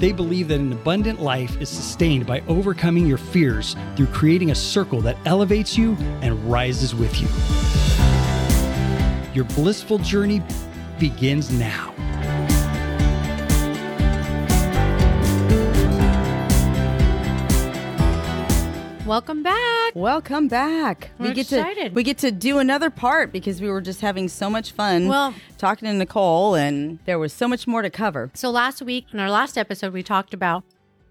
They believe that an abundant life is sustained by overcoming your fears through creating a circle that elevates you and rises with you. Your blissful journey begins now. Welcome back. Welcome back. We're we get excited. to we get to do another part because we were just having so much fun. Well- talking to Nicole, and there was so much more to cover. So last week in our last episode, we talked about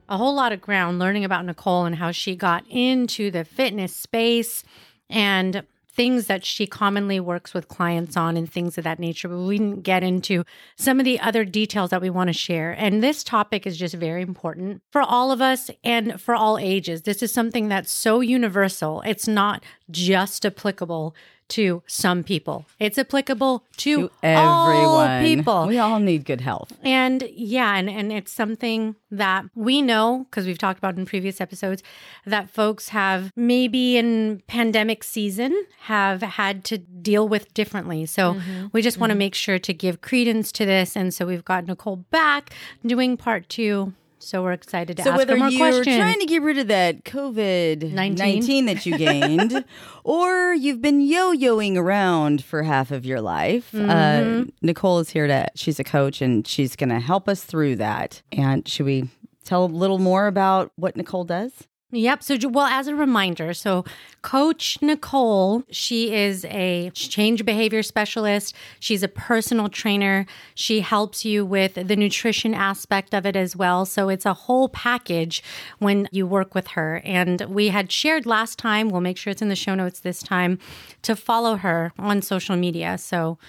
a whole lot of ground learning about Nicole and how she got into the fitness space and things that she commonly works with clients on and things of that nature. But we didn't get into some of the other details that we want to share. And this topic is just very important for all of us and for all ages. This is something that's so universal. It's not just applicable to some people. It's applicable to, To everyone, all people. We all need good health. And yeah, and, and it's something that we know because we've talked about in previous episodes that folks have maybe in pandemic season have had to deal with differently. So Mm-hmm. we just want to make sure to give credence to this. And so we've got Nicole back doing part two. So we're excited to So ask her more you're questions. trying to get rid of that COVID 19. nineteen that you gained, or you've been yo-yoing around for half of your life, Mm-hmm. uh, Nicole is here to. She's a coach, and she's going to help us through that. And should we tell a little more about what Nicole does? Yep. So, well, as a reminder, so Coach Nicole, she is a change behavior specialist. She's a personal trainer. She helps you with the nutrition aspect of it as well. So, it's a whole package when you work with her. And we had shared last time, we'll make sure it's in the show notes this time, to follow her on social media. So,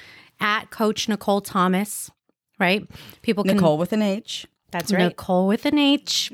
at Coach Nicole Thomas, right? People can Nicole with an H. that's right. Nicole with an H.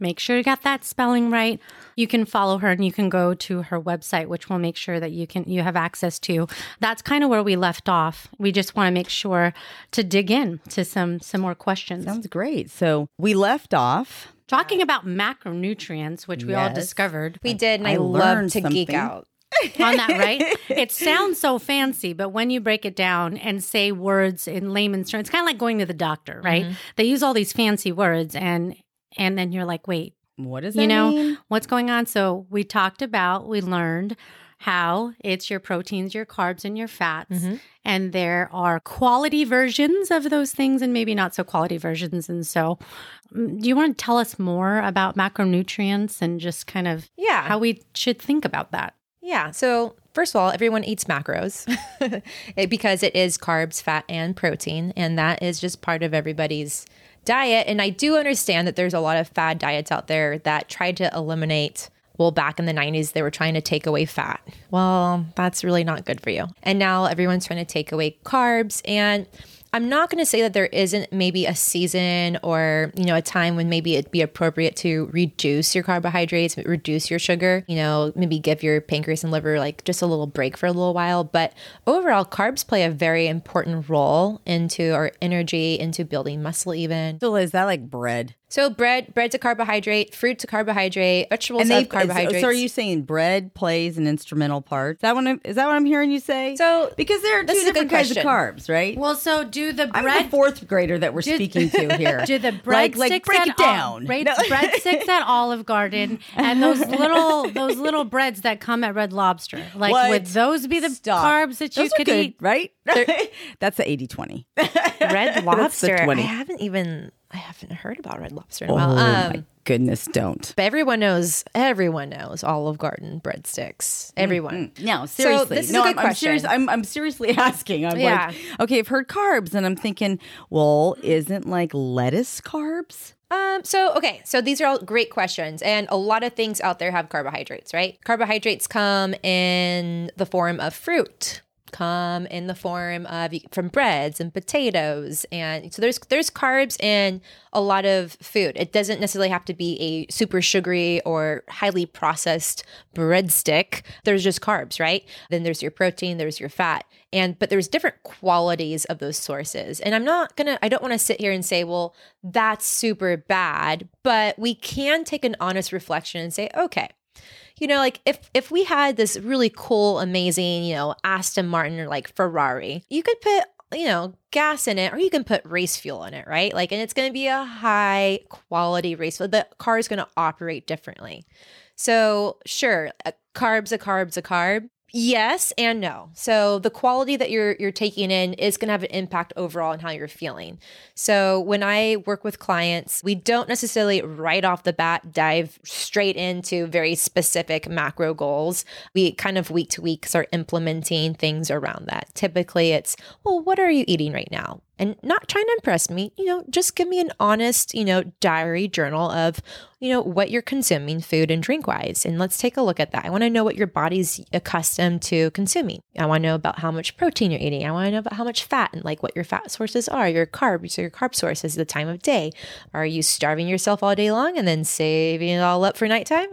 Make sure you got that spelling right. You can follow her and you can go to her website, which will make sure that you can you have access to. That's kind of where we left off. We just want to make sure to dig in to some some more questions. Sounds great. So we left off. Talking about macronutrients, which we all discovered We did, and I I, love learned to geek out. on that, right? It sounds so fancy, but when you break it down and say words in layman's terms, it's kind of like going to the doctor, right? Mm-hmm. They use all these fancy words and and then you're like, wait, What that you know mean? what's going on so we talked about we learned how it's your proteins your carbs and your fats Mm-hmm. and there are quality versions of those things and maybe not so quality versions and so mm, do you want to tell us more about macronutrients and just kind of Yeah. how we should think about that Yeah. So, first of all, everyone eats macros because it is carbs, fat, and protein. And that is just part of everybody's diet. And I do understand that there's a lot of fad diets out there that try to eliminate. Well, back in the 90s, they were trying to take away fat. Well, that's really not good for you. And now everyone's trying to take away carbs. And I'm not going to say that there isn't maybe a season or, you know, a time when maybe it'd be appropriate to reduce your carbohydrates, reduce your sugar, you know, maybe give your pancreas and liver like just a little break for a little while. But overall, carbs play a very important role into our energy, into building muscle even. So is that like bread? So bread, bread's a carbohydrate, fruit's a carbohydrate, vegetables they have carbohydrates. So are you saying bread plays an instrumental part? Is that what I'm, is that what I'm hearing you say? So, because there are two is a good different kinds of carbs, right? well so do the bread. I'm bread the fourth grader that we're speaking to here. Do the like, breadsticks like break at it down? Right, No. breadsticks at Olive Garden and those little those little breads that come at Red Lobster. Like What? would those be the Stop. carbs that you Those are could good, eat? right? That's the 80-20. Red That's the lobster. I 20. haven't even, I haven't heard about red lobster in a Oh while. Um, my goodness, don't. But everyone knows, everyone knows Olive Garden breadsticks. Everyone. No, seriously. this is no, a good I'm, I'm serious. I'm, I'm seriously asking. I'm Yeah. like, okay, I've heard carbs, and I'm thinking, well, isn't like lettuce carbs? Um, so okay, so these are all great questions, and a lot of things out there have carbohydrates, right? Carbohydrates come in the form of fruit. Come in the form of from breads and potatoes and so there's there's carbs in a lot of food. It doesn't necessarily have to be a super sugary or highly processed breadstick. There's just carbs right? Then there's your protein there's your fat and but there's different qualities of those sources. And i'm not gonna i don't want to sit here and say well that's super bad but we can take an honest reflection and say okay you know, like if if we had this really cool, amazing, you know, Aston Martin or like Ferrari, you could put you know, gas in it, or you can put race fuel in it, right? Like, and it's going to be a high quality race fuel. The car is going to operate differently. So, sure, a carb's a carb's a carb. Yes and no. So the quality that you're you're taking in is going to have an impact overall on how you're feeling. So when I work with clients, we don't necessarily right off the bat dive straight into very specific macro goals. We kind of week to week start implementing things around that. Typically it's, well, what are you eating right now? And not trying to impress me, you know, just give me an honest, you know, diary journal of, you know, what you're consuming food and drink wise. And let's take a look at that. I want to know what your body's accustomed to consuming. I want to know about how much protein you're eating. I want to know about how much fat and like what your fat sources are, your carbs, so your carb sources, the time of day. Are you starving yourself all day long and then saving it all up for nighttime?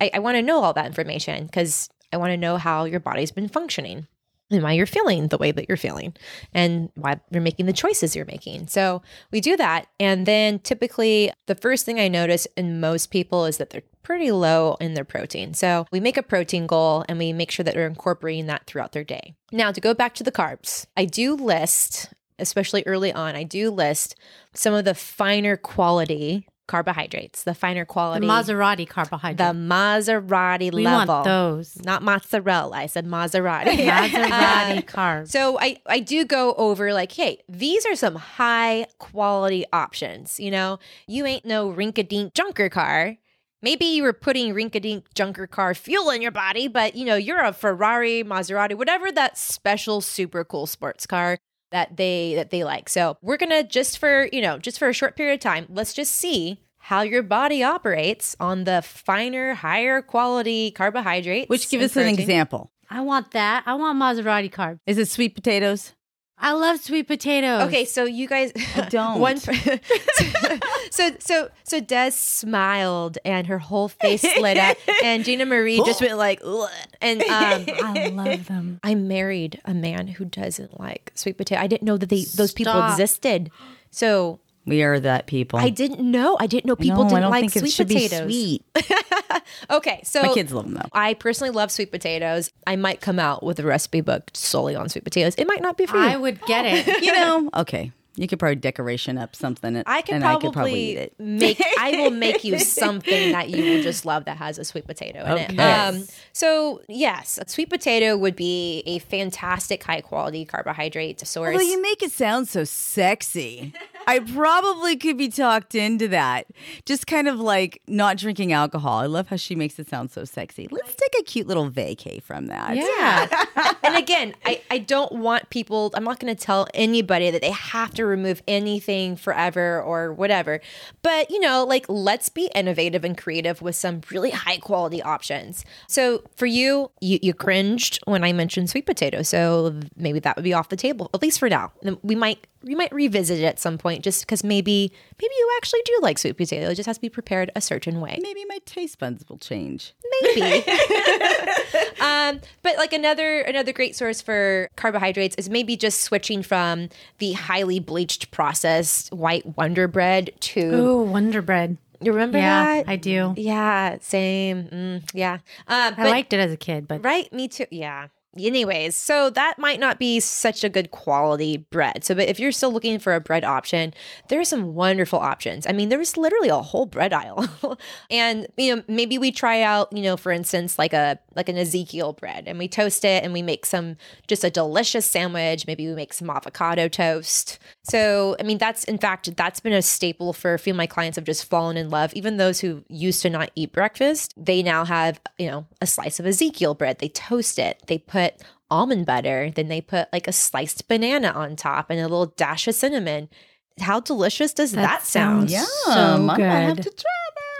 I, I want to know all that information because I want to know how your body's been functioning and why you're feeling the way that you're feeling and why you're making the choices you're making. So we do that. And then typically, the first thing I notice in most people is that they're pretty low in their protein. So we make a protein goal and we make sure that we're incorporating that throughout their day. Now, to go back to the carbs, I do list, especially early on, I do list some of the finer quality carbohydrates, the finer quality. The Maserati carbohydrate. The Maserati we level. want those. Not mozzarella. I said Maserati. Maserati carbs. So I, I do go over like, hey, these are some high quality options. You know, you ain't no rink-a-dink junker car. Maybe you were putting rink-a-dink junker car fuel in your body, but you know, you're a Ferrari, Maserati, whatever that special super cool sports car that they that they like. So we're gonna just for you know just for a short period of time, let's just see how your body operates on the finer, higher quality carbohydrates. Which give and us an example. I want that. I want Maserati carbs. Is it sweet potatoes? I love sweet potatoes. Okay, so you guys I don't. one so so so Des smiled and her whole face lit up and Gina Marie just went like Ugh. and um I love them. I married a man who doesn't like sweet potato. I didn't know that they those people Stop. existed. So We are that people. I didn't know. I didn't know people no, didn't I don't like think sweet it should potatoes. be sweet. Okay, so My kids love them though. I personally love sweet potatoes. I might come out with a recipe book solely on sweet potatoes. It might not be for you. I would get it. You know, okay. You could probably decoration up something. I could and probably, I could probably eat it. make. I will make you something that you will just love that has a sweet potato in it. Okay. Um, so yes, a sweet potato would be a fantastic high quality carbohydrate source. Although you make it sound so sexy. I probably could be talked into that. Just kind of like not drinking alcohol. I love how she makes it sound so sexy. Let's take a cute little vacay from that. Yeah. and again, I, I don't want people, I'm not going to tell anybody that they have to remove anything forever or whatever. But, you know, like let's be innovative and creative with some really high quality options. So for you, you, you cringed when I mentioned sweet potato. So maybe that would be off the table, at least for now. We might we might revisit it at some point just because maybe maybe you actually do like sweet potato. It just has to be prepared a certain way. Maybe my taste buds will change. Maybe. um, but like another another great source for carbohydrates is maybe just switching from the highly bleached processed white Wonder Bread to Ooh, Wonder Bread. you remember Yeah, that? I do. yeah, same. Mm, yeah. Um, I liked it as a kid, but Right, me too. Yeah. Anyways, so that might not be such a good quality bread. So, but if you're still looking for a bread option, there are some wonderful options. I mean, there's literally a whole bread aisle, and you know, maybe we try out, you know, for instance, like a like an Ezekiel bread, and we toast it, and we make some just a delicious sandwich. Maybe we make some avocado toast. So, I mean, that's in fact that's been a staple for a few of my clients. Have just fallen in love. Even those who used to not eat breakfast, they now have you know a slice of Ezekiel bread. They toast it. They put almond butter. Then they put like a sliced banana on top and a little dash of cinnamon. How delicious does that, sound? sounds Yeah, so I have good. to try that.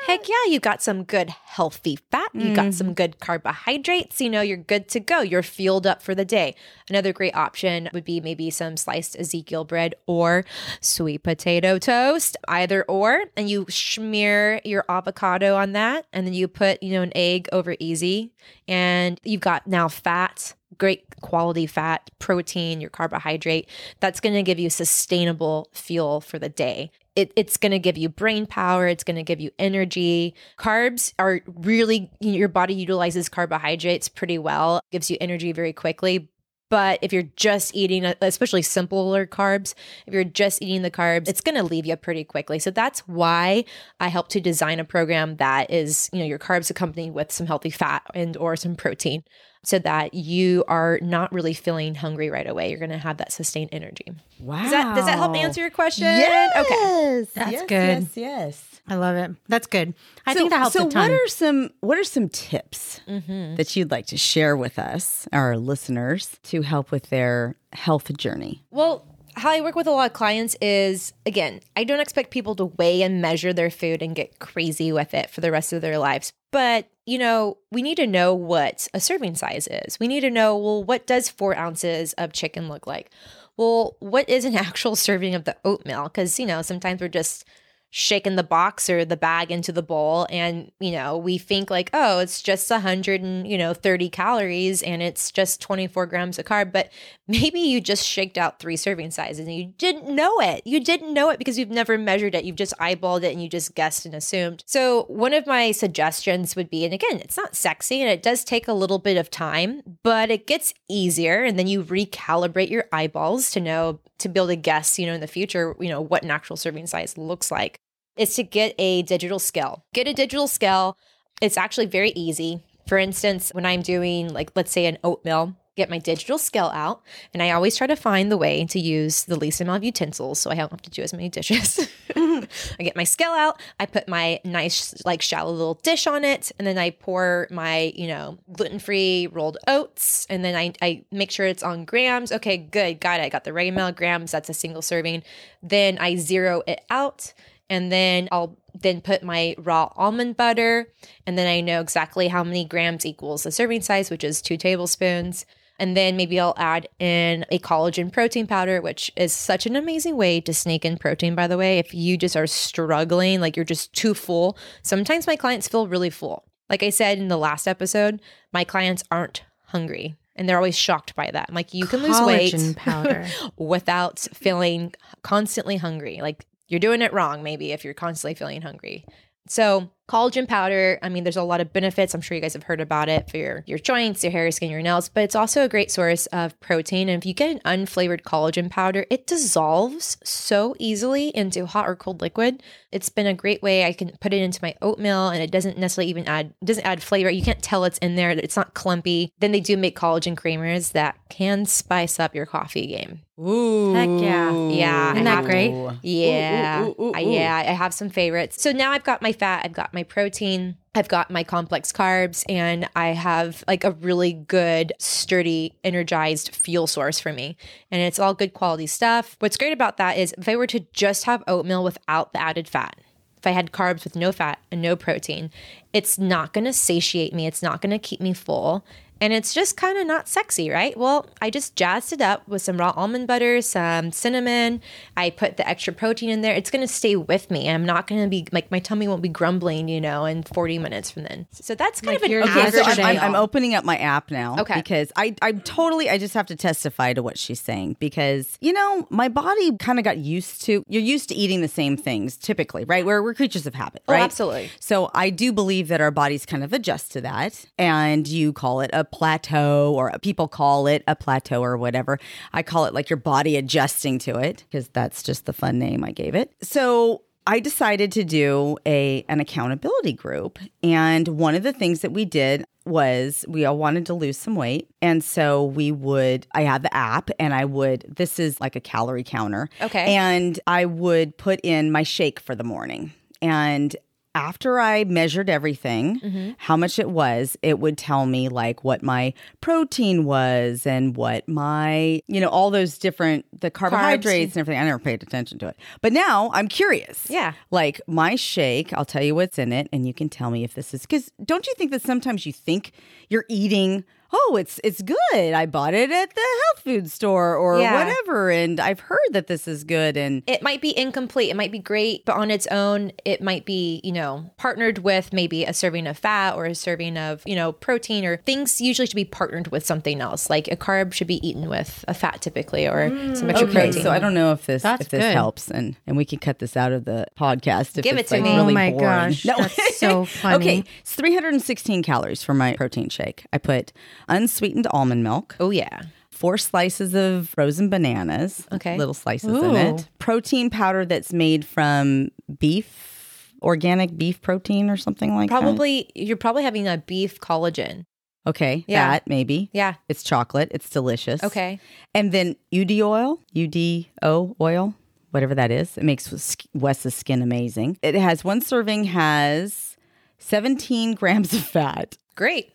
Heck yeah, you got some good healthy fat, you got some mm-hmm. good carbohydrates, you know, you're good to go. You're fueled up for the day. Another great option would be maybe some sliced Ezekiel bread or sweet potato toast, either or. And you smear your avocado on that. And then you put, you know, an egg over easy. And you've got now fat, great quality fat, protein, your carbohydrate. That's going to give you sustainable fuel for the day. It, it's going to give you brain power. It's going to give you energy. Carbs are really, your body utilizes carbohydrates pretty well, gives you energy very quickly. But if you're just eating, especially simpler carbs, if you're just eating the carbs, it's going to leave you pretty quickly. So that's why I help to design a program that is, you know, your carbs accompanied with some healthy fat and or some protein so that you are not really feeling hungry right away. You're going to have that sustained energy. Wow. Does that, does that help answer your question? Yes. Okay. That's yes, good. Yes, yes. I love it. That's good. I so, think that helps so a ton. what are some what are some tips mm-hmm. that you'd like to share with us, our listeners, to help with their health journey? Well, how I work with a lot of clients is again, I don't expect people to weigh and measure their food and get crazy with it for the rest of their lives. But, you know, we need to know what a serving size is. We need to know, well, what does four ounces of chicken look like? Well, what is an actual serving of the oatmeal? Because, you know, sometimes we're just shaking the box or the bag into the bowl and you know we think like oh it's just 100 and you know 30 calories and it's just 24 grams of carb but maybe you just shaked out three serving sizes and you didn't know it. You didn't know it because you've never measured it. You've just eyeballed it and you just guessed and assumed. So one of my suggestions would be and again it's not sexy and it does take a little bit of time but it gets easier and then you recalibrate your eyeballs to know to be able to guess you know in the future you know what an actual serving size looks like is to get a digital scale. Get a digital scale. It's actually very easy. For instance, when I'm doing, like, let's say an oatmeal, get my digital scale out. And I always try to find the way to use the least amount of utensils so I don't have to do as many dishes. I get my scale out. I put my nice, like, shallow little dish on it. And then I pour my, you know, gluten free rolled oats. And then I, I make sure it's on grams. Okay, good. Got it. I got the right amount of grams. That's a single serving. Then I zero it out and then I'll then put my raw almond butter and then I know exactly how many grams equals the serving size which is 2 tablespoons and then maybe I'll add in a collagen protein powder which is such an amazing way to sneak in protein by the way if you just are struggling like you're just too full sometimes my clients feel really full like I said in the last episode my clients aren't hungry and they're always shocked by that. I'm like, you can lose weight powder. without feeling constantly hungry. Like you're doing it wrong, maybe if you're constantly feeling hungry. So collagen powder, I mean, there's a lot of benefits. I'm sure you guys have heard about it for your, your joints, your hair, skin, your nails, but it's also a great source of protein. And if you get an unflavored collagen powder, it dissolves so easily into hot or cold liquid. It's been a great way. I can put it into my oatmeal and it doesn't necessarily even add, doesn't add flavor. You can't tell it's in there. It's not clumpy. Then they do make collagen creamers that can spice up your coffee game. Ooh. Heck yeah. Yeah. Isn't I that have- great? Yeah. Ooh, ooh, ooh, ooh, I- yeah, I have some favorites. So now I've got my fat, I've got my protein, I've got my complex carbs, and I have like a really good, sturdy, energized fuel source for me. And it's all good quality stuff. What's great about that is if I were to just have oatmeal without the added fat, if I had carbs with no fat and no protein, it's not going to satiate me. It's not going to keep me full. And it's just kind of not sexy, right? Well, I just jazzed it up with some raw almond butter, some cinnamon. I put the extra protein in there. It's going to stay with me. I'm not going to be like my tummy won't be grumbling, you know, in 40 minutes from then. So that's kind Like of an you're Okay, so I'm, I'm, I'm opening up my app now. Okay. Because I, I'm totally, I just have to testify to what she's saying because, you know, my body kind of got used to, you're used to eating the same things typically, right? We're, we're creatures of habit, Oh, right? absolutely. So I do believe that our bodies kind of adjust to that. And you call it a plateau or people call it a plateau or whatever. I call it like your body adjusting to it because that's just the fun name I gave it. So I decided to do a an accountability group and one of the things that we did was we all wanted to lose some weight and so we would I had the app and I would this is like a calorie counter Okay. and I would put in my shake for the morning and after I measured everything, mm-hmm. how much it was, it would tell me like what my protein was and what my, you know, all those different the carbohydrates and everything. I never paid attention to it. But now I'm curious. Yeah. Like my shake, I'll tell you what's in it and you can tell me if this is cuz don't you think that sometimes you think you're eating Oh, it's it's good. I bought it at the health food store or Yeah. whatever and I've heard that this is good and it might be incomplete. It might be great, but on its own, it might be, you know, partnered with maybe a serving of fat or a serving of, you know, protein or things usually should be partnered with something else. Like a carb should be eaten with a fat typically or some mm. extra Okay, protein. so I don't know if this That's if this good. helps, and and we can cut this out of the podcast. If Give it's, it to like, me. Really Oh my boring. gosh, that's so funny. okay, it's 316 calories for my protein shake. I put unsweetened almond milk, oh yeah. four slices of frozen bananas, Okay. little slices in it, protein powder that's made from beef, organic beef protein or something like that. Probably you're probably having a beef collagen. Okay, Yeah. that maybe. Yeah. It's chocolate. It's delicious. Okay. And then UD oil, UDO oil, whatever that is. It makes Wes's skin amazing. It has one serving has 17 grams of fat, Great.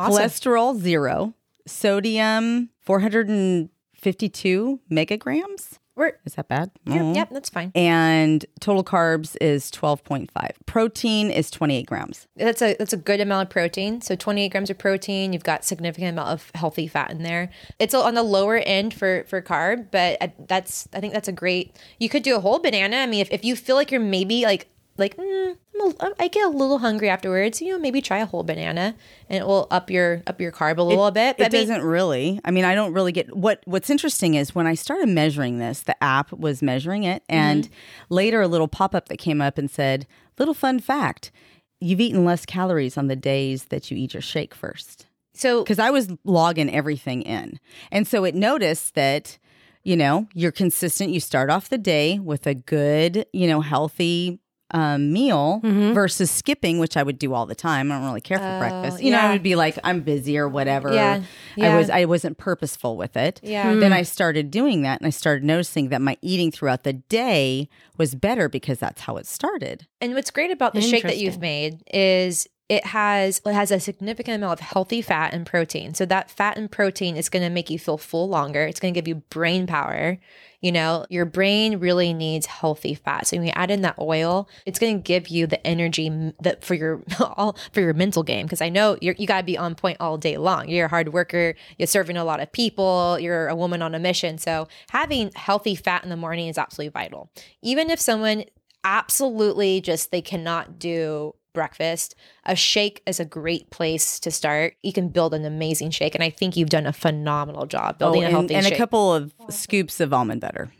Awesome. cholesterol zero, sodium 452 megagrams. We're, Is that bad? yep, Mm. yep, that's fine. And total carbs is 12.5. Protein is 28 grams. That's a that's a good amount of protein. So 28 grams of protein. You've got significant amount of healthy fat in there. It's on the lower end for for carb, but that's I think that's a great. You could do a whole banana. I mean, if, if you feel like you're maybe like like mm, I'm a- I get a little hungry afterwards, you know, maybe try a whole banana and it will up your up your carb a little bit. But It I mean, doesn't really. I mean, I don't really get what what's interesting is when I started measuring this, the app was measuring it and Mm-hmm. later a little pop-up that came up and said, "Little fun fact, you've eaten less calories on the days that you eat your shake first. so Cuz I was logging everything in. And so it noticed that you know, you're consistent. You start off the day with a good, you know, healthy um, meal versus skipping, which I would do all the time. I don't really care for breakfast. You know, I would be like, I'm busy or whatever. Yeah, I was I wasn't purposeful with it. Yeah. Then I started doing that and I started noticing that my eating throughout the day was better because that's how it started. And what's great about the shake that you've made is it has it has a significant amount of healthy fat and protein. So that fat and protein is going to make you feel full longer. It's going to give you brain power. You know, your brain really needs healthy fat. So when you add in that oil, it's going to give you the energy that for your all for your mental game. Because I know you're, you got to be on point all day long. You're a hard worker. You're serving a lot of people. You're a woman on a mission. So having healthy fat in the morning is absolutely vital. Even if someone absolutely just they cannot do breakfast a shake is a great place to start you can build an amazing shake and i think you've done a phenomenal job building Oh, a healthy and shake And a couple of scoops of almond butter.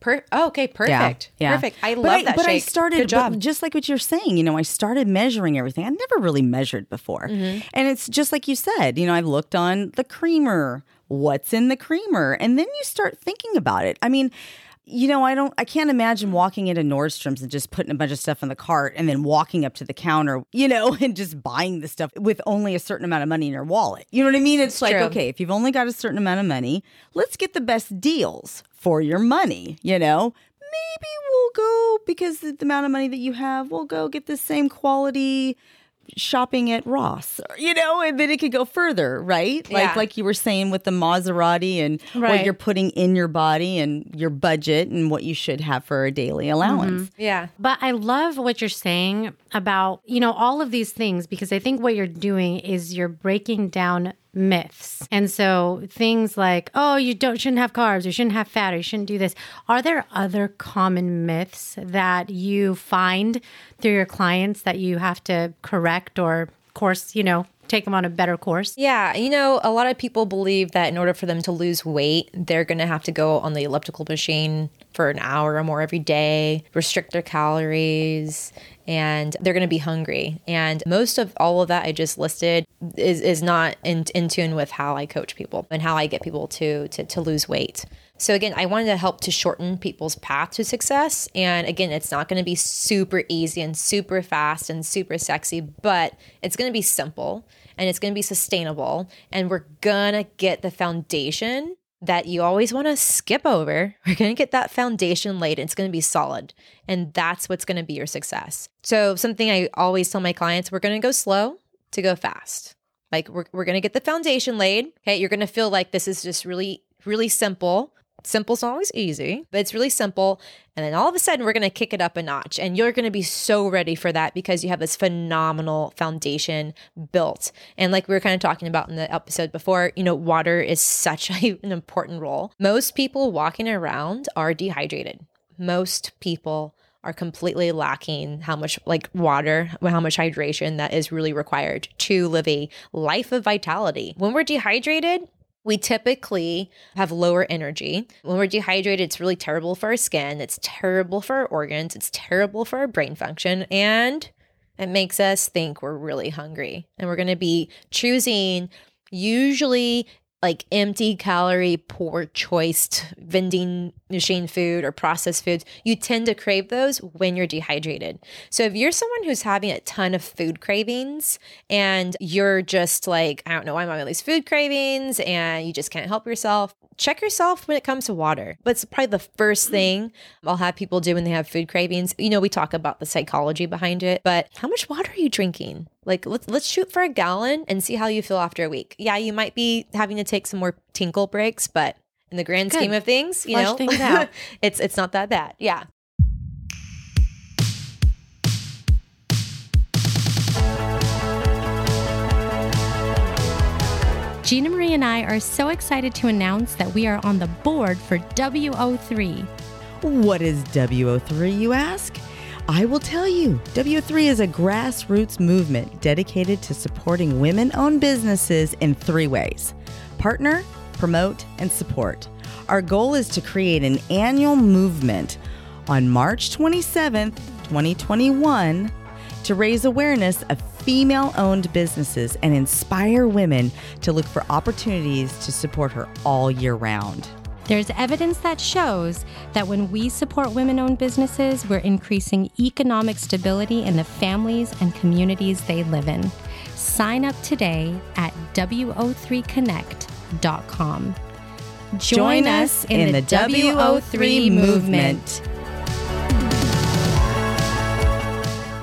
Per- oh, okay perfect Yeah, yeah. perfect i But love that but shake I started good job just like what you're saying. You know, I started measuring everything. I never really measured before, Mm-hmm. and it's just like you said. You know, I've looked on the creamer. What's in the creamer, and then you start thinking about it. I mean. You know, I don't, I can't imagine walking into Nordstrom's and just putting a bunch of stuff in the cart and then walking up to the counter, you know, and just buying the stuff with only a certain amount of money in your wallet. You know what I mean? It's like, true. okay, if you've only got a certain amount of money, let's get the best deals for your money, you know? maybe we'll go because the amount of money that you have, we'll go get the same quality shopping at Ross, you know, and then it could go further, right? Yeah. Like like you were saying with the Maserati and what you're putting in your body and your budget and what you should have for a daily mm-hmm. allowance. yeah But I love what you're saying about, you know, all of these things because I think what you're doing is you're breaking down myths. And so things like, oh, you don't shouldn't have carbs, you shouldn't have fat, or you shouldn't do this. Are there other common myths that you find through your clients that you have to correct or course, you know, take them on a better course? Yeah, you know, a lot of people believe that in order for them to lose weight, they're going to have to go on the elliptical machine for an hour or more every day, restrict their calories, and they're going to be hungry. And most of all of that I just listed is is not in, in tune with how I coach people and how I get people to to, to lose weight. So again, I wanted to help to shorten people's path to success. And again, it's not going to be super easy and super fast and super sexy, but it's going to be simple and it's going to be sustainable. And we're going to get the foundation that you always want to skip over. We're going to get that foundation laid. And it's going to be solid. And that's what's going to be your success. So, something I always tell my clients we're going to go slow to go fast. Like, we're, we're going to get the foundation laid. Okay. You're going to feel like this is just really, really simple. Simple's always easy, but it's really simple. And then all of a sudden, we're going to kick it up a notch. And you're going to be so ready for that because you have this phenomenal foundation built. And like we were kind of talking about in the episode before, you know, water is such a, an important role. Most people walking around are dehydrated. Most people are completely lacking how much like water, how much hydration that is really required to live a life of vitality. When we're dehydrated, we typically have lower energy. When we're dehydrated, it's really terrible for our skin, it's terrible for our organs, it's terrible for our brain function, and it makes us think we're really hungry. And we're going to be choosing usually like empty calorie, poor choiced vending machine food or processed foods, you tend to crave those when you're dehydrated. So if you're someone who's having a ton of food cravings and you're just like, I don't know why I'm having these food cravings and you just can't help yourself, check yourself when it comes to water. But it's probably the first mm. thing I'll have people do when they have food cravings. You know, we talk about the psychology behind it, but how much water are you drinking? Like let's let's shoot for a gallon and see how you feel after a week. Yeah, you might be having to take some more tinkle breaks, but in the grand Good. scheme of things, you Flush know, things out. it's it's not that bad. Yeah. Gina Marie and I are so excited to announce that we are on the board for WO3. What is WO3, you ask? I will tell you. W3 is a grassroots movement dedicated to supporting women owned businesses in three ways partner, promote, and support. Our goal is to create an annual movement on March 27th, 2021, to raise awareness of female owned businesses and inspire women to look for opportunities to support her all year round. There's evidence that shows that when we support women owned businesses, we're increasing economic stability in the families and communities they live in. Sign up today at wo3connect.com. Join us in the WO3 movement.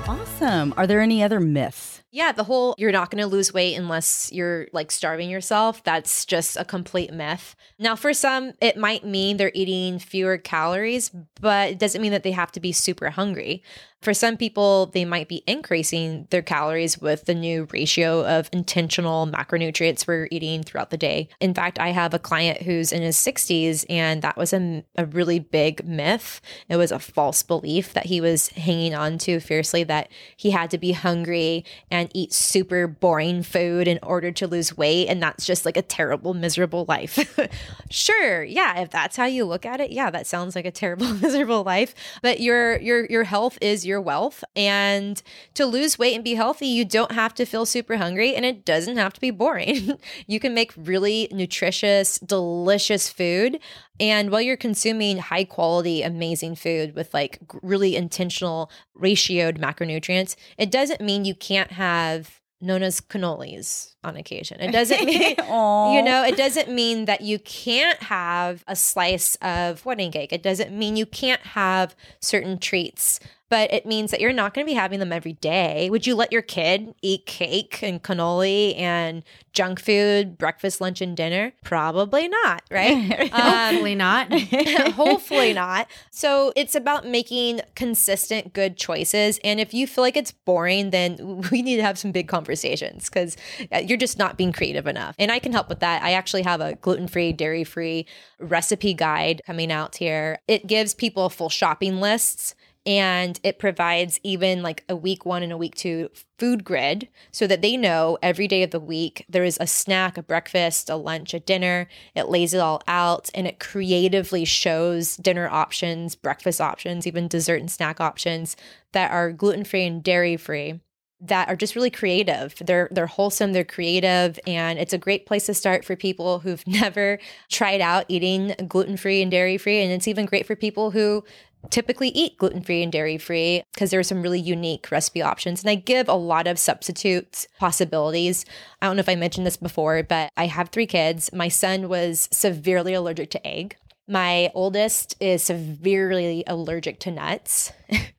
Awesome. Are there any other myths? Yeah, the whole you're not going to lose weight unless you're like starving yourself, that's just a complete myth. Now, for some, it might mean they're eating fewer calories, but it doesn't mean that they have to be super hungry. For some people, they might be increasing their calories with the new ratio of intentional macronutrients we're eating throughout the day. In fact, I have a client who's in his 60s, and that was a, a really big myth. It was a false belief that he was hanging on to fiercely that he had to be hungry and eat super boring food in order to lose weight. And that's just like a terrible, miserable life. sure. Yeah. If that's how you look at it, yeah, that sounds like a terrible, miserable life. But your your your health is your wealth. And to lose weight and be healthy, you don't have to feel super hungry and it doesn't have to be boring. you can make really nutritious, delicious food. And while you're consuming high quality, amazing food with like really intentional ratioed macronutrients, it doesn't mean you can't have known as cannolis on occasion. It doesn't mean, you know, it doesn't mean that you can't have a slice of wedding cake. It doesn't mean you can't have certain treats but it means that you're not going to be having them every day. Would you let your kid eat cake and cannoli and junk food, breakfast, lunch, and dinner? Probably not, right? hopefully um, not. hopefully not. So it's about making consistent, good choices. And if you feel like it's boring, then we need to have some big conversations because uh, you're just not being creative enough. And I can help with that. I actually have a gluten free, dairy free recipe guide coming out here. It gives people full shopping lists and it provides even like a week one and a week two food grid so that they know every day of the week there is a snack, a breakfast, a lunch, a dinner. It lays it all out and it creatively shows dinner options, breakfast options, even dessert and snack options that are gluten free and dairy free that are just really creative. They're they're wholesome, they're creative, and it's a great place to start for people who've never tried out eating gluten-free and dairy-free and it's even great for people who typically eat gluten free and dairy free because there are some really unique recipe options. And I give a lot of substitutes possibilities. I don't know if I mentioned this before, but I have three kids. My son was severely allergic to egg. My oldest is severely allergic to nuts.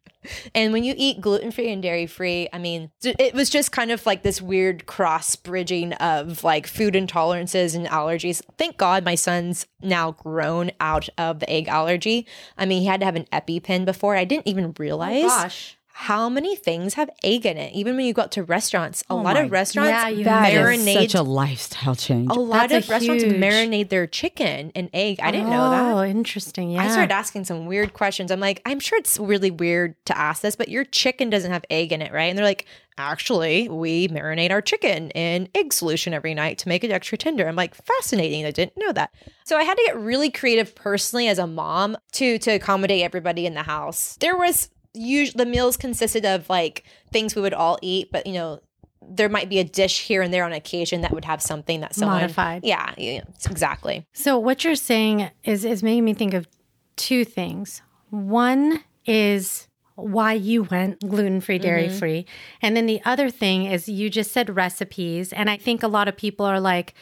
And when you eat gluten free and dairy free, I mean, it was just kind of like this weird cross bridging of like food intolerances and allergies. Thank God my son's now grown out of the egg allergy. I mean, he had to have an EpiPen before. I didn't even oh realize. gosh. How many things have egg in it? Even when you go out to restaurants, a oh lot of restaurants Yeah, you That is marinate. such a lifestyle change. a lot That's of a restaurants huge- marinate their chicken and egg. I didn't know that. Oh, interesting. Yeah. I started asking some weird questions. I'm like, I'm sure it's really weird to ask this, but your chicken doesn't have egg in it, right? And they're like, actually, we marinate our chicken in egg solution every night to make it extra tender. I'm like, fascinating. I didn't know that. So I had to get really creative personally as a mom to to accommodate everybody in the house. There was usually the meals consisted of like things we would all eat, but you know, there might be a dish here and there on occasion that would have something that someone Modified. Yeah, yeah, exactly. So what you're saying is is making me think of two things. One is why you went gluten free, mm-hmm. dairy free. And then the other thing is you just said recipes. And I think a lot of people are like,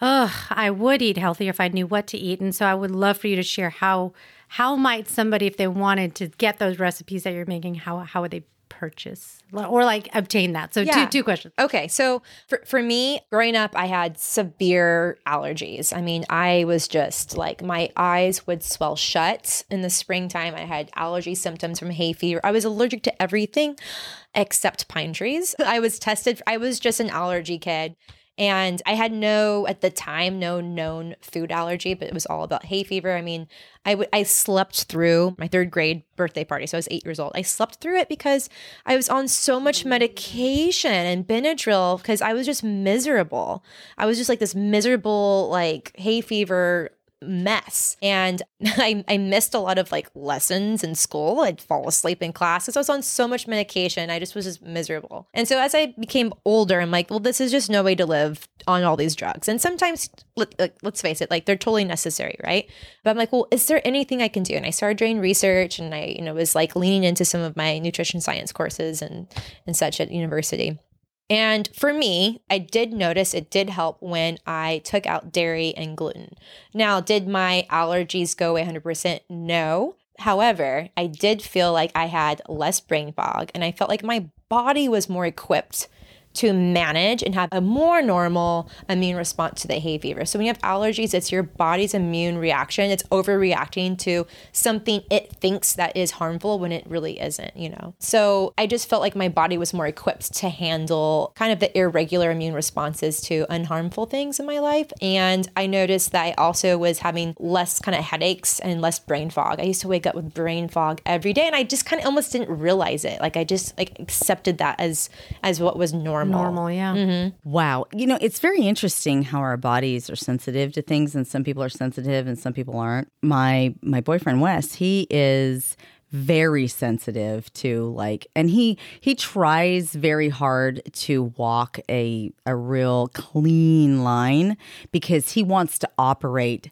oh, I would eat healthier if I knew what to eat. And so I would love for you to share how how might somebody, if they wanted to get those recipes that you're making, how how would they purchase or like obtain that? So Yeah. two two questions. Okay, so for, for me, growing up, I had severe allergies. I mean, I was just like, my eyes would swell shut in the springtime. I had allergy symptoms from hay fever. I was allergic to everything except pine trees. I was tested, I was just an allergy kid. And I had no, at the time, no known food allergy, but it was all about hay fever. I mean, I I slept through my third grade birthday party. So I was eight years old. I slept through it because I was on so much medication and Benadryl because I was just miserable. I was just like this miserable, like hay fever mess. And I, I missed a lot of like lessons in school. I'd fall asleep in class because I was on so much medication. I just was just miserable. And so as I became older, I'm like, well, this is just no way to live on all these drugs. And sometimes, let, like, let's face it, like they're totally necessary, right? But I'm like, well, is there anything I can do? And I started doing research and I, you know, was like leaning into some of my nutrition science courses and and such at university. And for me, I did notice it did help when I took out dairy and gluten. Now, did my allergies go away 100%? No. However, I did feel like I had less brain fog and I felt like my body was more equipped to manage and have a more normal immune response to the hay fever. So when you have allergies, it's your body's immune reaction. It's overreacting to something it thinks that is harmful when it really isn't, you know. So I just felt like my body was more equipped to handle kind of the irregular immune responses to unharmful things in my life. And I noticed that I also was having less kind of headaches and less brain fog. I used to wake up with brain fog every day and I just kind of almost didn't realize it. Like I just like accepted that as as what was normal. Normal, yeah. Mm-hmm. Wow. You know, it's very interesting how our bodies are sensitive to things and some people are sensitive and some people aren't. My my boyfriend Wes, he is very sensitive to like and he he tries very hard to walk a a real clean line because he wants to operate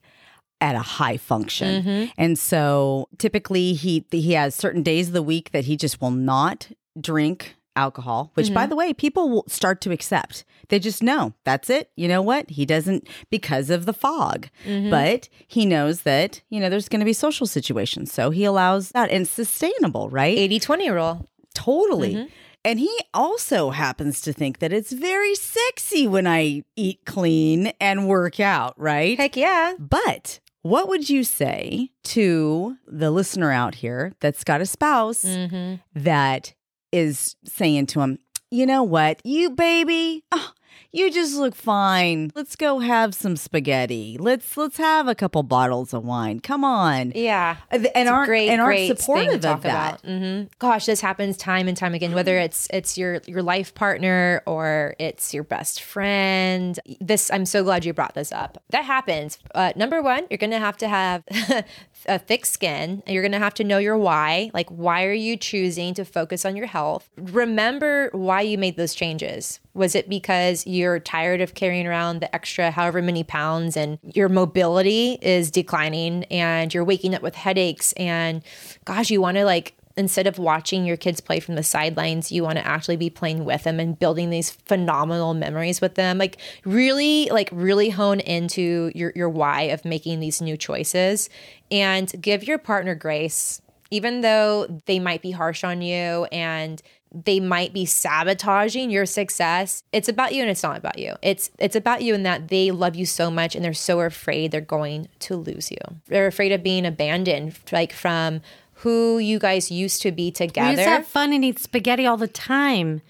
at a high function. And so typically he he has certain days of the week that he just will not drink alcohol, which by mm-hmm. the way, people will start to accept. They just know that's it. You know what? He doesn't because of the fog. Mm-hmm. But he knows that, you know, there's going to be social situations. So he allows that and sustainable, right? 80 20 rule. Totally. Mm-hmm. And he also happens to think that it's very sexy when I eat clean and work out, right? Heck yeah. But what would you say to the listener out here that's got a spouse Mm-hmm. that is saying to him, you know what, you baby, oh, you just look fine. Let's go have some spaghetti. Let's let's have a couple bottles of wine. Come on. Yeah. And It's aren't great, and aren't great thing to supportive of that. Mhm. Gosh, this happens time and time again. Whether it's it's your your life partner or it's your best friend. This I'm so glad you brought this up. That happens. Uh, number one, you're gonna have to have a thick skin. You're going to have to know your why. Like, why are you choosing to focus on your health? Remember why you made those changes. Was it because you're tired of carrying around the extra however many pounds and your mobility is declining and you're waking up with headaches and gosh, you want to like instead of watching your kids play from the sidelines, you want to actually be playing with them and building these phenomenal memories with them. Like really, like really hone into your your why of making these new choices and give your partner grace. Even though they might be harsh on you and they might be sabotaging your success. It's about you and it's not about you. It's it's about you in that they love you so much and they're so afraid they're going to lose you. They're afraid of being abandoned like from who you guys used to be We together. used to have fun and eat spaghetti all the time.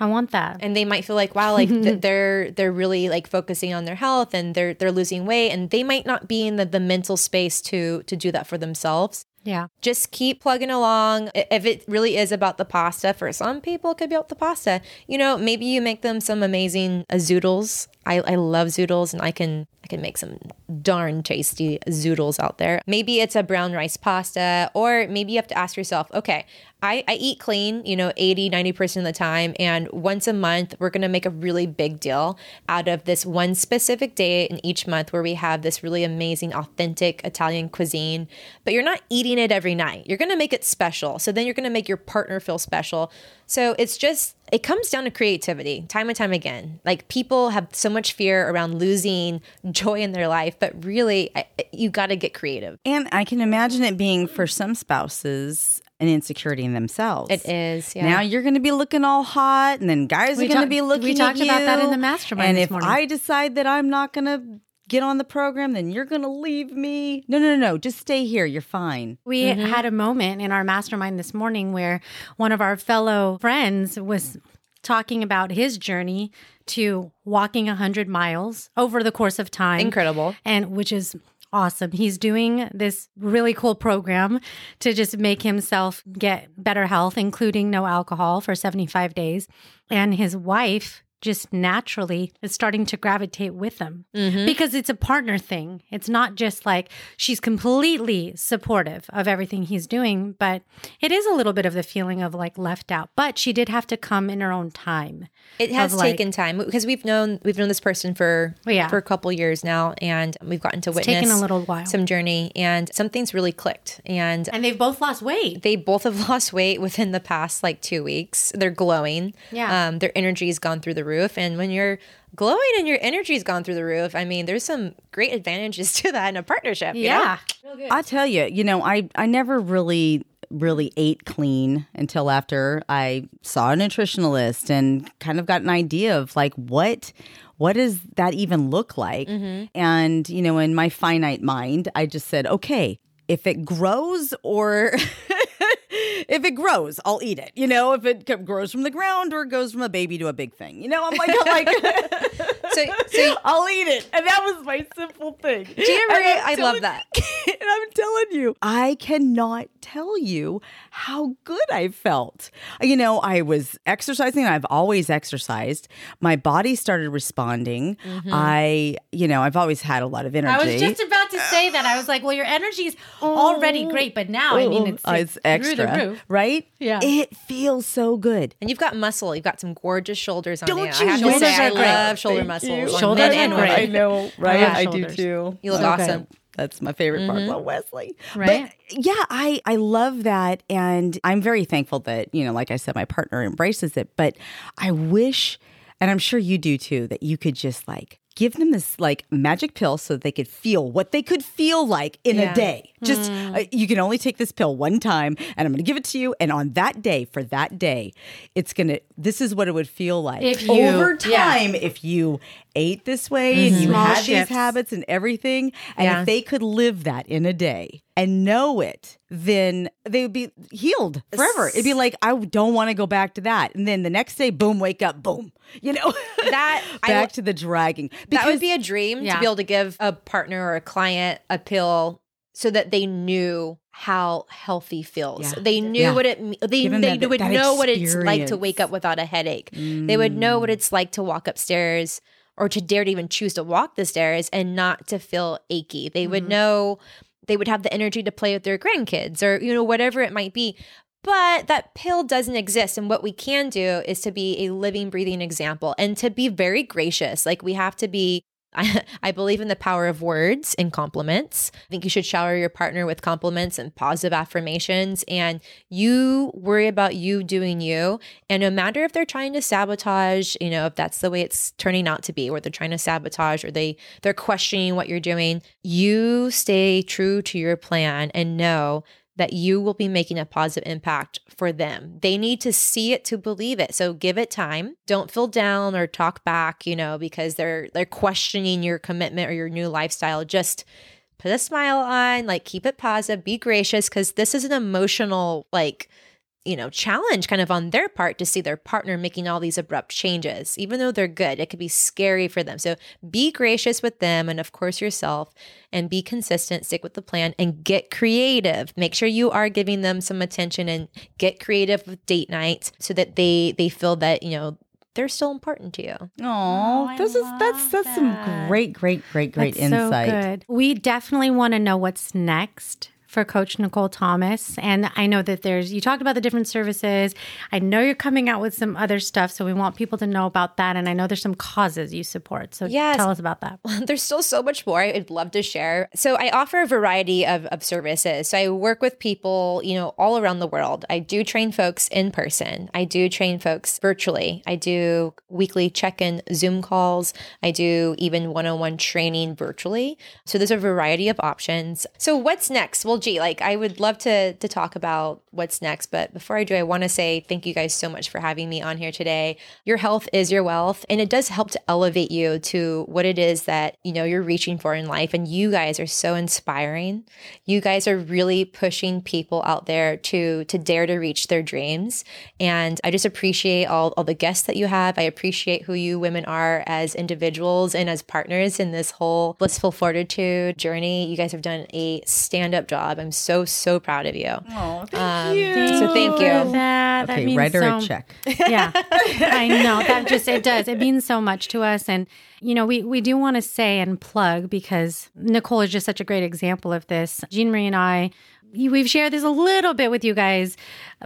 I want that. and they might feel like wow like th- they're they're really like focusing on their health and they're they're losing weight and they might not be in the, the mental space to to do that for themselves Yeah. just keep plugging along. If it really is about the pasta, for some people, it could be about the pasta. You know, maybe you make them some amazing zoodles. I, I love zoodles, and I can I can make some darn tasty zoodles out there. Maybe it's a brown rice pasta, or maybe you have to ask yourself, okay, I, I eat clean, you know, 80, 90% of the time. And once a month, we're going to make a really big deal out of this one specific day in each month where we have this really amazing, authentic Italian cuisine. But you're not eating it every night. You're going to make it special. So then you're going to make your partner feel special. So it's just, it comes down to creativity time and time again. Like people have so much fear around losing joy in their life, but really, I- you got to get creative. And I can imagine it being for some spouses an insecurity in themselves. It is, yeah. Now you're going to be looking all hot, and then guys We are going to be looking. we talked at about that in the mastermind And this if morning. I decide that I'm not going to get on the program, then you're going to leave me. No, no, no, no. Just stay here. You're fine. We mm-hmm. had a moment in our mastermind this morning where one of our fellow friends was talking about his journey to walking 100 miles over the course of time. Incredible. And which is awesome. He's doing this really cool program to just make himself get better health, including no alcohol for 75 days. And his wife just naturally is starting to gravitate with him because it's a partner thing. It's not just like she's completely supportive of everything he's doing, but it is a little bit of the feeling of like left out. But she did have to come in her own time. It has like- taken time because we've known we've known this person for Yeah. for a couple years now, and we've gotten to witness taken a little while. some journey, and something's really clicked, and And they've both lost weight. they both have lost weight within the past like two weeks. They're glowing. Yeah. um, their energy's gone through the roof, and when you're glowing and your energy's gone through the roof, I mean, there's some great advantages to that in a partnership. you know? Yeah. I tell you, you know, I I never really really ate clean until after I saw a nutritionalist and kind of got an idea of like what what does that even look like? Mm-hmm. And you know, in my finite mind, I just said, okay, if it grows or if it grows, I'll eat it. You know, if it grows from the ground or goes from a baby to a big thing. You know, I'm like, like So, so I'll eat it. And that was my simple thing. I'm love that. and I'm telling you, I cannot tell you how good I felt. You know, I was exercising. I've always exercised. My body started responding. Mm-hmm. I, you know, I've always had a lot of energy. I was just about to say that. I was like, well, your energy's already oh. great, but now, I mean, it's, Oh, it's through extra, the roof. right? Yeah. It feels so good. and you've got muscle. You've got some gorgeous shoulders on Don't you. you I have to Shoulders say, I are great. love shoulder Thank muscles. you. Shoulders and are women. great. I know, right? love I do too. You look So awesome. That's my favorite part about mm-hmm. Wesley. Right? But yeah, I I love that and I'm very thankful that, you know, like I said my partner embraces it, but I wish and I'm sure you do too that you could just like give them this like magic pill so they could feel what they could feel like in Yeah. a day. Just uh, you can only take this pill one time and I'm going to give it to you and on that day for that day it's going to this is what it would feel like If you- over yeah. time if you ate this way and mm-hmm. you Small had these habits and everything and Yeah. if they could live that in a day and know it then they would be healed forever it'd be like i don't want to go back to that and then the next day boom wake up boom you know That- back will- to the dragging Because, that would be a dream Yeah. to be able to give a partner or a client a pill so that they knew how healthy feels. Yeah. They knew Yeah. what it they Give 'em they that- would that know what it's like to wake up without a headache. They would know what mm. it's like to walk upstairs or to dare to even choose to walk the stairs and not to feel achy. They would mm-hmm. know they would have the energy to play with their grandkids or, you know, whatever it might be. But that pill doesn't exist. And what we can do is to be a living, breathing example and to be very gracious. Like we have to be I, I, believe in the power of words and compliments. I think you should shower your partner with compliments and positive affirmations. And you worry about you doing you. And no matter if they're trying to sabotage, you know, if that's the way it's turning out to be, or they're trying to sabotage or they they're questioning what you're doing, you stay true to your plan and know that you will be making a positive impact for them. They need to see it to believe it. So give it time. Don't feel down or talk back, you know, because they're they're questioning your commitment or your new lifestyle. Just put a smile on, like keep it positive, be gracious cuz this is an emotional like you know, challenge kind of on their part to see their partner making all these abrupt changes. Even though they're good, it could be scary for them. So be gracious with them and, of course, yourself and be consistent, stick with the plan and get creative. Make sure you are giving them some attention and get creative with date night so that they they feel that, you know, they're still important to you. Oh, this is that's that's that. some great, great, great, great that's insight. So good. We definitely want to know what's next for Coach Nichole Thomas. And I know that there's, you talked about the different services. I know you're coming out with some other stuff. So we want people to know about that. And I know there's some causes you support. So yes. tell us about that. There's still so much more I'd love to share. So I offer a variety of, of services. So I work with people, you know, all around the world. I do train folks in person, I do train folks virtually. I do weekly check in Zoom calls. I do even one on one training virtually. So there's a variety of options. So what's next? Well, like I would love to to talk about what's next, but before I do, I want to say thank you guys so much for having me on here today. Your health is your wealth, and it does help to elevate you to what it is that you know you're reaching for in life. And you guys are so inspiring. You guys are really pushing people out there to to dare to reach their dreams. And I just appreciate all all the guests that you have. I appreciate who you women are as individuals and as partners in this whole blissful fortitude journey. You guys have done a stand up job job. I'm so so proud of you. Oh, thank um, you. So thank you. That. Okay, that write her so, a check. Yeah, I know that just it does. It means so much to us, and you know we we do want to say and plug because Nichole is just such a great example of this. Jean Marie and I we've shared this a little bit with you guys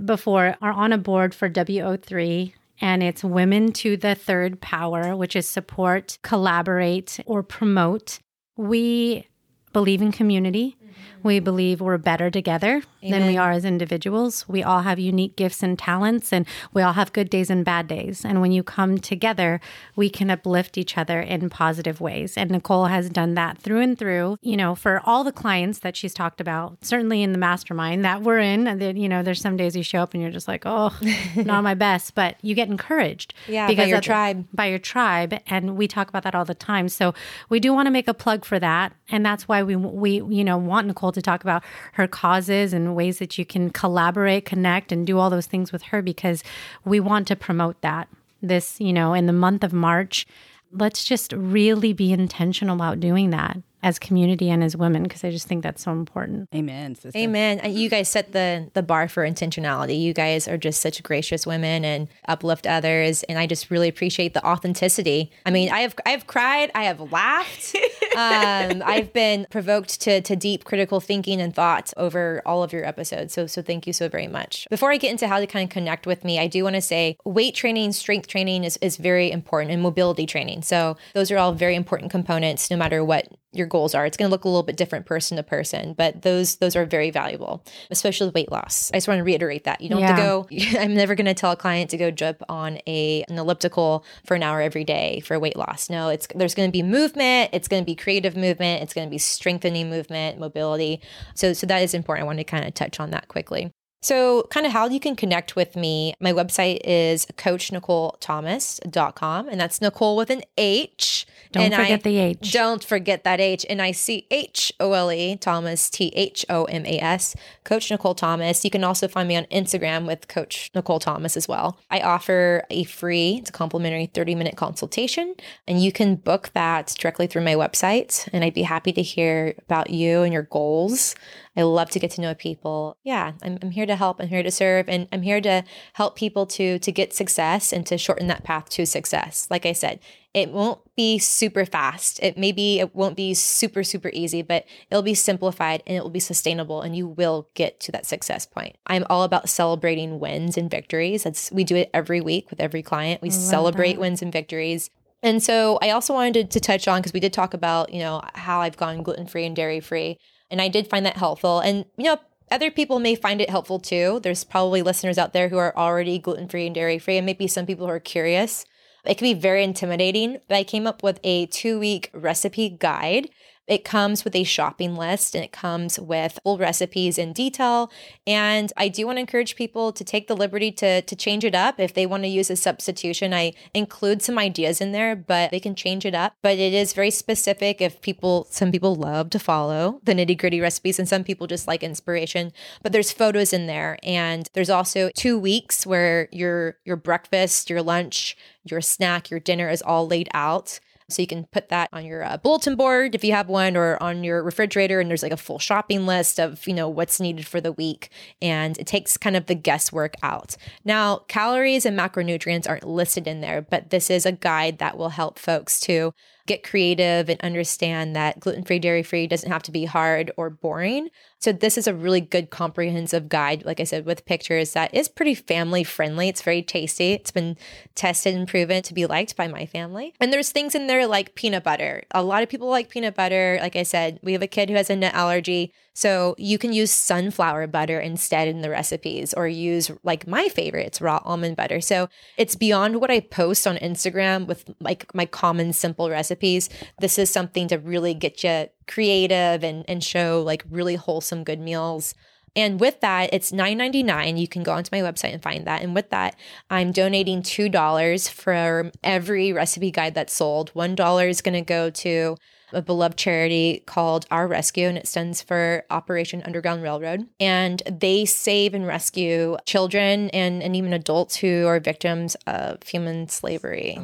before are on a board for WO3 and it's Women to the Third Power, which is support, collaborate, or promote. We believe in community. We believe we're better together Amen. than we are as individuals. We all have unique gifts and talents, and we all have good days and bad days. And when you come together, we can uplift each other in positive ways. And Nichole has done that through and through, you know, for all the clients that she's talked about, certainly in the mastermind that we're in. That, you know, there's some days you show up and you're just like, oh, not my best, but you get encouraged. Yeah, because by your tribe. By your tribe. And we talk about that all the time. So we do want to make a plug for that. And that's why we, we you know, want Nichole to talk about her causes and ways that you can collaborate, connect, and do all those things with her because we want to promote that. This, you know, in the month of March, let's just really be intentional about doing that as community and as women because I just think that's so important. Amen. Sister. Amen. You guys set the the bar for intentionality. You guys are just such gracious women and uplift others, and I just really appreciate the authenticity. I mean, I have I have cried, I have laughed, um, I've been provoked to to deep critical thinking and thought over all of your episodes. So so thank you so very much. Before I get into how to kind of connect with me, I do want to say weight training, strength training is is very important, and mobility training. So those are all very important components, no matter what your goals are. It's going to look a little bit different person to person, but those those are very valuable, especially weight loss. I just want to reiterate that you don't yeah. have to go. I'm never going to tell a client to go jump on a an elliptical for an hour every day for weight loss. No, it's there's going to be movement. It's going to be creative movement. It's going to be strengthening movement, mobility. So so that is important. I want to kind of touch on that quickly. So, kind of how you can connect with me. My website is coachnicholethomas.com, and that's Nicole with an H. Don't and forget I, the H. Don't forget that H. And I C H O L E, Thomas, T H O M A S, Coach Nichole Thomas. You can also find me on Instagram with Coach Nichole Thomas as well. I offer a free, it's a complimentary 30 minute consultation, and you can book that directly through my website. And I'd be happy to hear about you and your goals. I love to get to know people. Yeah, I'm, I'm here to help. I'm here to serve, and I'm here to help people to to get success and to shorten that path to success. Like I said, It won't be super fast. It maybe it won't be super super easy, but it'll be simplified and it will be sustainable and you will get to that success point. I'm all about celebrating wins and victories. That's we do it every week with every client. We celebrate wins and victories. And so I also wanted to, to touch on because we did talk about, you know, how I've gone gluten-free and dairy-free and I did find that helpful. And you know, other people may find it helpful too. There's probably listeners out there who are already gluten free and dairy free, and maybe some people who are curious. It can be very intimidating, but I came up with a two week recipe guide. It comes with a shopping list and it comes with full recipes in detail. And I do want to encourage people to take the liberty to, to change it up. If they want to use a substitution, I include some ideas in there, but they can change it up. But it is very specific if people, some people love to follow the nitty gritty recipes and some people just like inspiration. But there's photos in there. And there's also two weeks where your, your breakfast, your lunch, your snack, your dinner is all laid out. So you can put that on your uh, bulletin board if you have one or on your refrigerator and there's like a full shopping list of, you know, what's needed for the week and it takes kind of the guesswork out. Now, calories and macronutrients aren't listed in there, but this is a guide that will help folks to get creative and understand that gluten free, dairy free doesn't have to be hard or boring. So, this is a really good comprehensive guide, like I said, with pictures that is pretty family friendly. It's very tasty. It's been tested and proven to be liked by my family. And there's things in there like peanut butter. A lot of people like peanut butter. Like I said, we have a kid who has a nut allergy. So you can use sunflower butter instead in the recipes or use like my favorite, it's raw almond butter. So it's beyond what I post on Instagram with like my common simple recipes. This is something to really get you creative and, and show like really wholesome good meals. And with that, it's $9.99. You can go onto my website and find that. And with that, I'm donating $2 for every recipe guide that's sold. $1 is going to go to a beloved charity called Our Rescue, and it stands for Operation Underground Railroad. And they save and rescue children and, and even adults who are victims of human slavery.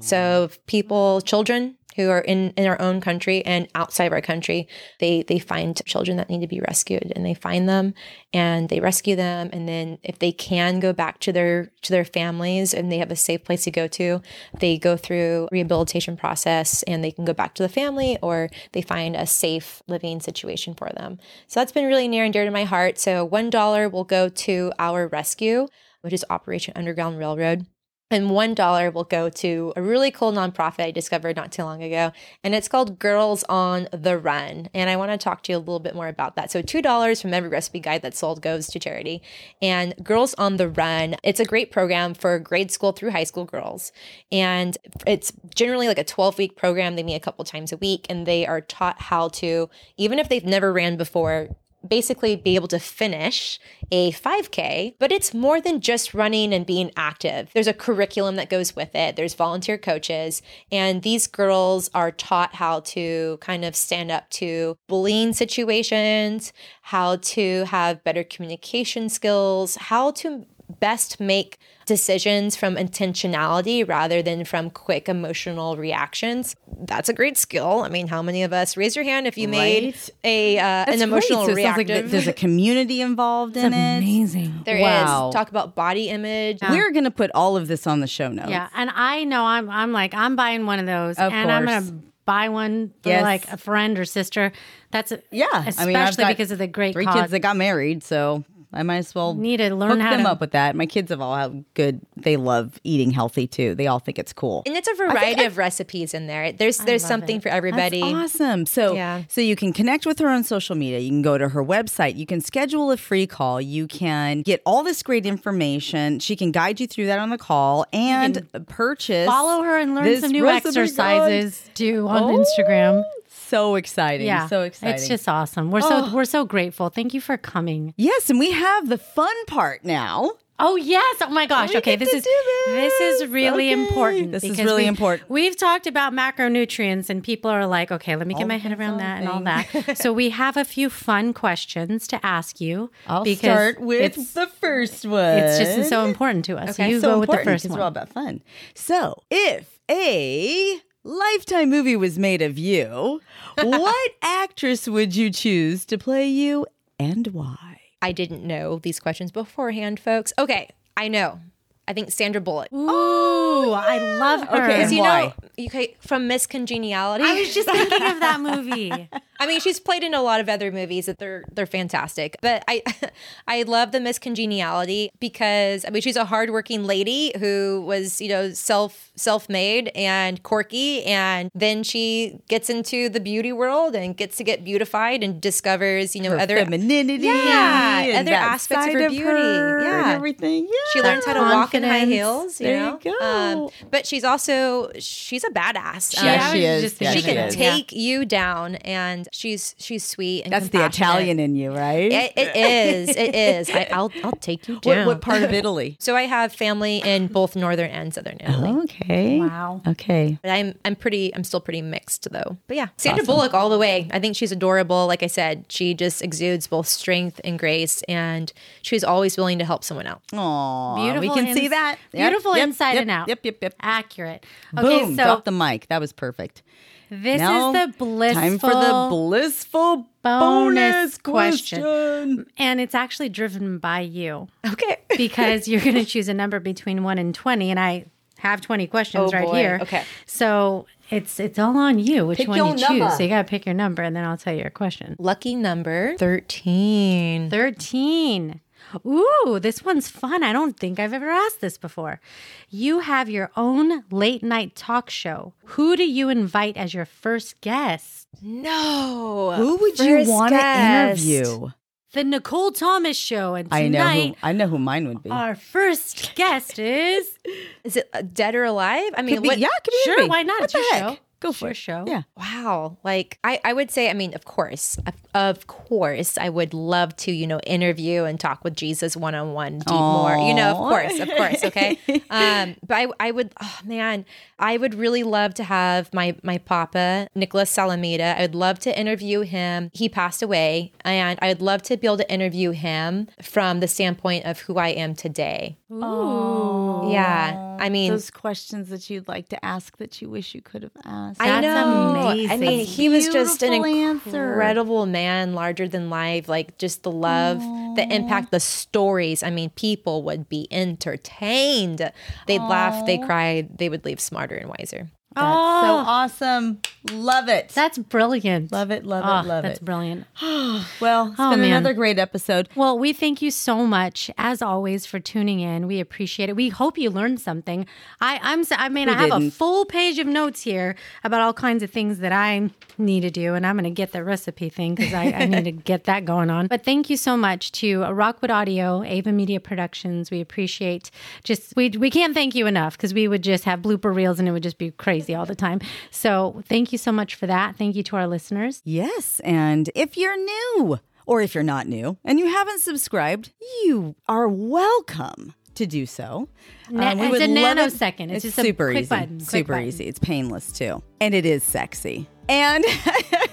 So, people, children who are in, in our own country and outside of our country, they they find children that need to be rescued and they find them and they rescue them and then if they can go back to their to their families and they have a safe place to go to, they go through rehabilitation process and they can go back to the family or they find a safe living situation for them. So that's been really near and dear to my heart. So $1 will go to our rescue, which is Operation Underground Railroad and one dollar will go to a really cool nonprofit I discovered not too long ago, and it's called Girls on the Run. And I want to talk to you a little bit more about that. So two dollars from every recipe guide that's sold goes to charity. And Girls on the Run, it's a great program for grade school through high school girls, and it's generally like a twelve week program. They meet a couple times a week, and they are taught how to, even if they've never ran before, basically be able to finish a 5K, but it's more than just running and being active. There's a curriculum that goes with it, there's volunteer coaches, and these girls are taught how to kind of stand up to bullying situations, how to have better communication skills, how to best make decisions from intentionality rather than from quick emotional reactions. That's a great skill. I mean, how many of us raise your hand if you made a uh, an emotional great. So it like reactive? there's a community involved in it. Amazing. There is Wow. talk about body image. We're gonna put all of this on the show notes. Yeah, and I know I'm I'm like I'm buying one of those, Of and I'm gonna buy one for Yes. like a friend or sister. That's a, Yeah, especially I mean, I've because of the great three cause. kids that got married, so I might as well Need to learn hook how them to- up with that. My kids have all had good. They love eating healthy too. They all think it's cool. and it's a variety of recipes in there. There's there's something it. for everybody. That's awesome. So, Yeah. so you can connect with her on social media. You can go to her website. You can schedule a free call. You can get all this great information. She can guide you through that on the call and purchase. Follow her and learn some new exercises too on Oh, Instagram. So exciting! Yeah, so exciting. It's just awesome. We're so oh. we're so grateful. Thank you for coming. yes, and we have the fun part now. Oh yes! Oh my gosh! Oh, we Okay, this is this this. is really Okay. important. This is really we- important. We've talked about macronutrients, and people are like, "Okay, let me get All my head around that and all that." so we have a few fun questions to ask you. I'll start with it's, the first one. it's just so important to us. So you so go with the first one. we're all about fun. So, if a lifetime movie was made of you, what actress would you choose to play you and why? I didn't know these questions beforehand, folks. Okay, I know. I think Sandra Bullock. Ooh, oh, I love her. Okay, and you why? know, okay, from Miss Congeniality. I was just thinking of that movie. I mean, she's played in a lot of other movies that they're they're fantastic. But I I love the Miss Congeniality because I mean she's a hardworking lady who was, you know, self self made and quirky and then she gets into the beauty world and gets to get beautified and discovers, you know, Her other femininity, Yeah, and other aspects of side her beauty. her and Yeah. everything. Yeah, She learns how to walk in high heels. You There know? you go. Um, but she's also she's a badass. Um, Yeah, I she was is. just Yeah, she thinking can is. it. Yeah. take you down, and she's she's sweet and That's the. Italian in you, right? It, it is. It is. I, I'll I'll take you down. what, what part of Italy? So I have family in both northern and southern Italy. Okay. Wow. Okay. But I'm I'm pretty I'm still pretty mixed though. But yeah, Sandra Bullock all the way. I think she's adorable. Like I said, she just exudes both strength and grace, and she's always willing to help someone out. Aw, Beautiful. we Beautiful can see that. Yep, beautiful yep, inside yep, and out. Yep, yep, yep. Accurate. Okay, Boom! so Drop the mic. That was perfect. This Now, is the blissful Time for the blissful bonus bonus, question. question. and it's actually driven by you Okay. because you're going to choose a number between 1 and 20 and I have 20 questions Oh, right boy. here. Okay. So it's it's all on you which Pick one you choose. number. So you got to pick your number and then I'll tell you your question. Lucky number thirteen. 13. Ooh, this one's fun. I don't think I've ever asked this before. You have your own late night talk show. Who do you invite as your first guest? No. Who would you want to guest. interview? The Nichole Thomas Show. And I know. Who, tonight, I know who mine would be. our first guest is. Is it uh, dead or alive? I mean, Could be- what? yeah, could be Sure, why not? What It's the your heck? show. Go for your it. show. Yeah. Wow. Like I, I would say, I mean, of course, of, of course, I would love to, you know, interview and talk with Jesus one on one deep more. You know, of course, of course, okay. Um, but I, I would, oh man, I would really love to have my my papa Nicholas Salamita. I would love to interview him. He passed away, and I would love to be able to interview him from the standpoint of who I am today. Ooh. Yeah, I mean, Those questions that you'd like to ask that you wish you could have asked. I That's know. I amazing. mean, he was just an Beautiful answer. incredible man, larger than life. Like just the love, the impact, the stories. I mean, people would be entertained. They'd laugh, they cried, they would leave smarter and wiser. That's so Oh. awesome. Love it. That's brilliant. Love it, love Oh, it, ah, love that's it. That's brilliant. Well, it's Oh, been man. another great episode. Well, we thank you so much, as always, for tuning in. We appreciate it. We hope you learned something. I, I'm, I mean, Who I have a didn't? full page of notes here about all kinds of things that I need to do, and I'm going to get the recipe thing because I, I need to get that going on. But thank you so much to uh, Rockwood Audio, Ava Media Productions. We appreciate just we we can't thank you enough because we would just have blooper reels and it would just be crazy all the time. So thank you so much for that. Thank you to our listeners. Yes, and if you're new, or if you're not new and you haven't subscribed, you are welcome to do so. Na- Um, we it's a it- nanosecond. It's just a super quick easy, button, super button. easy. It's painless too, and it is sexy. And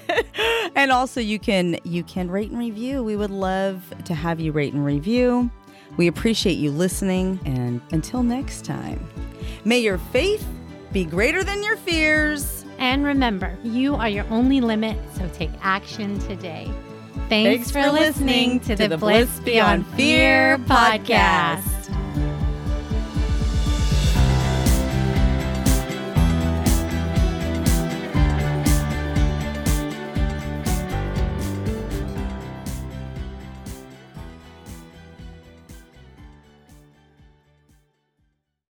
and also you can you can rate and review. We would love to have you rate and review. We appreciate you listening, and until next time, may your faith be greater than your fears. And remember, you are your only limit, so take action today. Thanks, Thanks for listening to the Bliss Beyond Fear podcast.